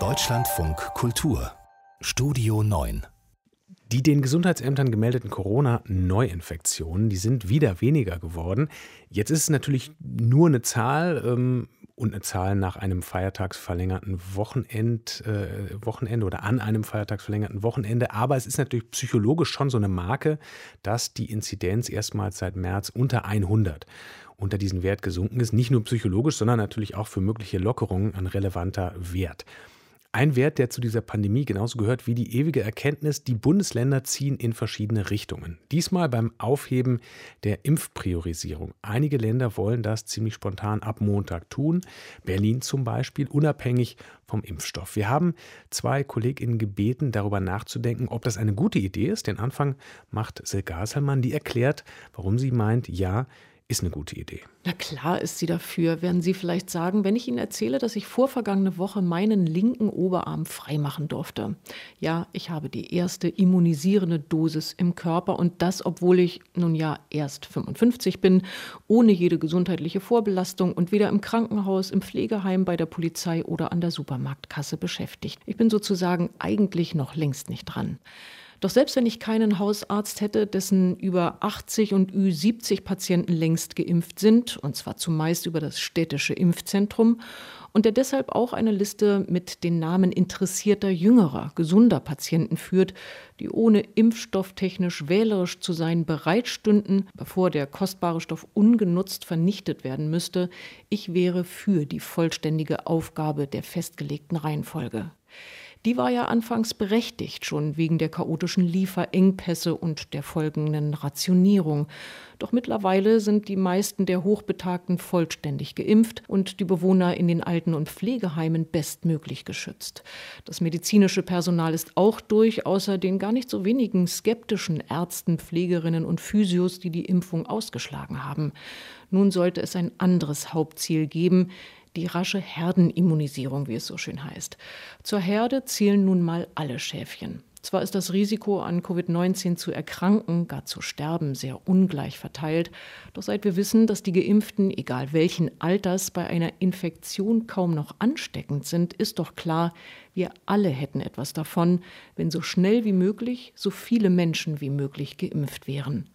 Deutschlandfunk Kultur Studio 9 die den Gesundheitsämtern gemeldeten Corona-Neuinfektionen, die sind wieder weniger geworden. Jetzt ist es natürlich nur eine Zahl ähm, und eine Zahl nach einem feiertagsverlängerten Wochenend, äh, Wochenende oder an einem feiertagsverlängerten Wochenende. Aber es ist natürlich psychologisch schon so eine Marke, dass die Inzidenz erstmals seit März unter 100 unter diesen Wert gesunken ist. Nicht nur psychologisch, sondern natürlich auch für mögliche Lockerungen ein relevanter Wert. Ein Wert, der zu dieser Pandemie genauso gehört wie die ewige Erkenntnis, die Bundesländer ziehen in verschiedene Richtungen. Diesmal beim Aufheben der Impfpriorisierung. Einige Länder wollen das ziemlich spontan ab Montag tun. Berlin zum Beispiel, unabhängig vom Impfstoff. Wir haben zwei KollegInnen gebeten, darüber nachzudenken, ob das eine gute Idee ist. Den Anfang macht Silke Hasselmann, die erklärt, warum sie meint, ja, ist eine gute Idee. Na klar ist sie dafür, werden Sie vielleicht sagen, wenn ich Ihnen erzähle, dass ich vorvergangene Woche meinen linken Oberarm freimachen durfte. Ja, ich habe die erste immunisierende Dosis im Körper und das, obwohl ich nun ja erst 55 bin, ohne jede gesundheitliche Vorbelastung und weder im Krankenhaus, im Pflegeheim, bei der Polizei oder an der Supermarktkasse beschäftigt. Ich bin sozusagen eigentlich noch längst nicht dran. Doch selbst wenn ich keinen Hausarzt hätte, dessen über 80 und Ü70 Patienten längst geimpft sind, und zwar zumeist über das städtische Impfzentrum, und der deshalb auch eine Liste mit den Namen interessierter jüngerer, gesunder Patienten führt, die ohne impfstofftechnisch wählerisch zu sein bereit stünden, bevor der kostbare Stoff ungenutzt vernichtet werden müsste, ich wäre für die vollständige Aufgabe der festgelegten Reihenfolge die war ja anfangs berechtigt, schon wegen der chaotischen Lieferengpässe und der folgenden Rationierung. Doch mittlerweile sind die meisten der Hochbetagten vollständig geimpft und die Bewohner in den Alten- und Pflegeheimen bestmöglich geschützt. Das medizinische Personal ist auch durch, außer den gar nicht so wenigen skeptischen Ärzten, Pflegerinnen und Physios, die die Impfung ausgeschlagen haben. Nun sollte es ein anderes Hauptziel geben, die rasche Herdenimmunisierung, wie es so schön heißt. Zur Herde zählen nun mal alle Schäfchen. Zwar ist das Risiko, an Covid-19 zu erkranken, gar zu sterben, sehr ungleich verteilt. Doch seit wir wissen, dass die Geimpften, egal welchen Alters, bei einer Infektion kaum noch ansteckend sind, ist doch klar, wir alle hätten etwas davon, wenn so schnell wie möglich so viele Menschen wie möglich geimpft wären.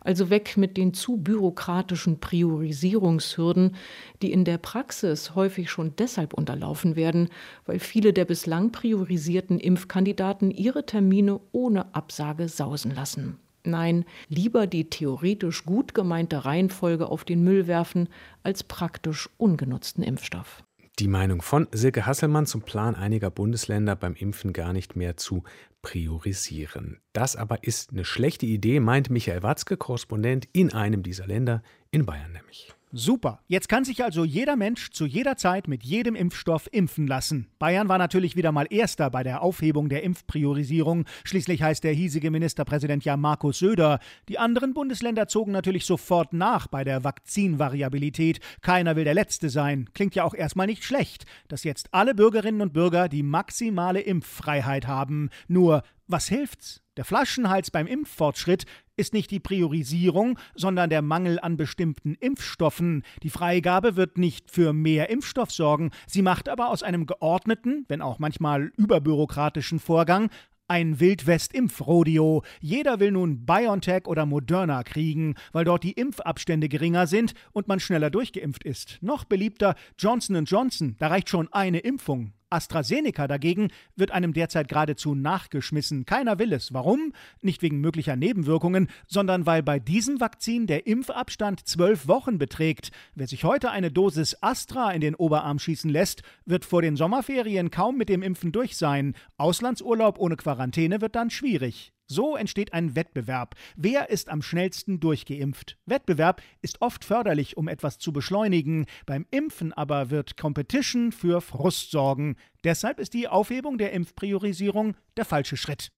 Also weg mit den zu bürokratischen Priorisierungshürden, die in der Praxis häufig schon deshalb unterlaufen werden, weil viele der bislang priorisierten Impfkandidaten ihre Termine ohne Absage sausen lassen. Nein, lieber die theoretisch gut gemeinte Reihenfolge auf den Müll werfen als praktisch ungenutzten Impfstoff. Die Meinung von Silke Hasselmann zum Plan einiger Bundesländer beim Impfen gar nicht mehr zu priorisieren. Das aber ist eine schlechte Idee, meint Michael Watzke, Korrespondent in einem dieser Länder, in Bayern nämlich. Super. Jetzt kann sich also jeder Mensch zu jeder Zeit mit jedem Impfstoff impfen lassen. Bayern war natürlich wieder mal Erster bei der Aufhebung der Impfpriorisierung. Schließlich heißt der hiesige Ministerpräsident ja Markus Söder. Die anderen Bundesländer zogen natürlich sofort nach bei der Vakzinvariabilität. Keiner will der Letzte sein. Klingt ja auch erstmal nicht schlecht, dass jetzt alle Bürgerinnen und Bürger die maximale Impffreiheit haben. Nur, was hilft's? Der Flaschenhals beim Impffortschritt ist nicht die Priorisierung, sondern der Mangel an bestimmten Impfstoffen. Die Freigabe wird nicht für mehr Impfstoff sorgen, sie macht aber aus einem geordneten, wenn auch manchmal überbürokratischen Vorgang ein Wildwest-Impfrodeo. Jeder will nun BioNTech oder Moderna kriegen, weil dort die Impfabstände geringer sind und man schneller durchgeimpft ist. Noch beliebter Johnson Johnson, da reicht schon eine Impfung. AstraZeneca dagegen wird einem derzeit geradezu nachgeschmissen. Keiner will es. Warum? Nicht wegen möglicher Nebenwirkungen, sondern weil bei diesem Vakzin der Impfabstand zwölf Wochen beträgt. Wer sich heute eine Dosis Astra in den Oberarm schießen lässt, wird vor den Sommerferien kaum mit dem Impfen durch sein. Auslandsurlaub ohne Quarantäne wird dann schwierig. So entsteht ein Wettbewerb. Wer ist am schnellsten durchgeimpft? Wettbewerb ist oft förderlich, um etwas zu beschleunigen. Beim Impfen aber wird Competition für Frust sorgen. Deshalb ist die Aufhebung der Impfpriorisierung der falsche Schritt.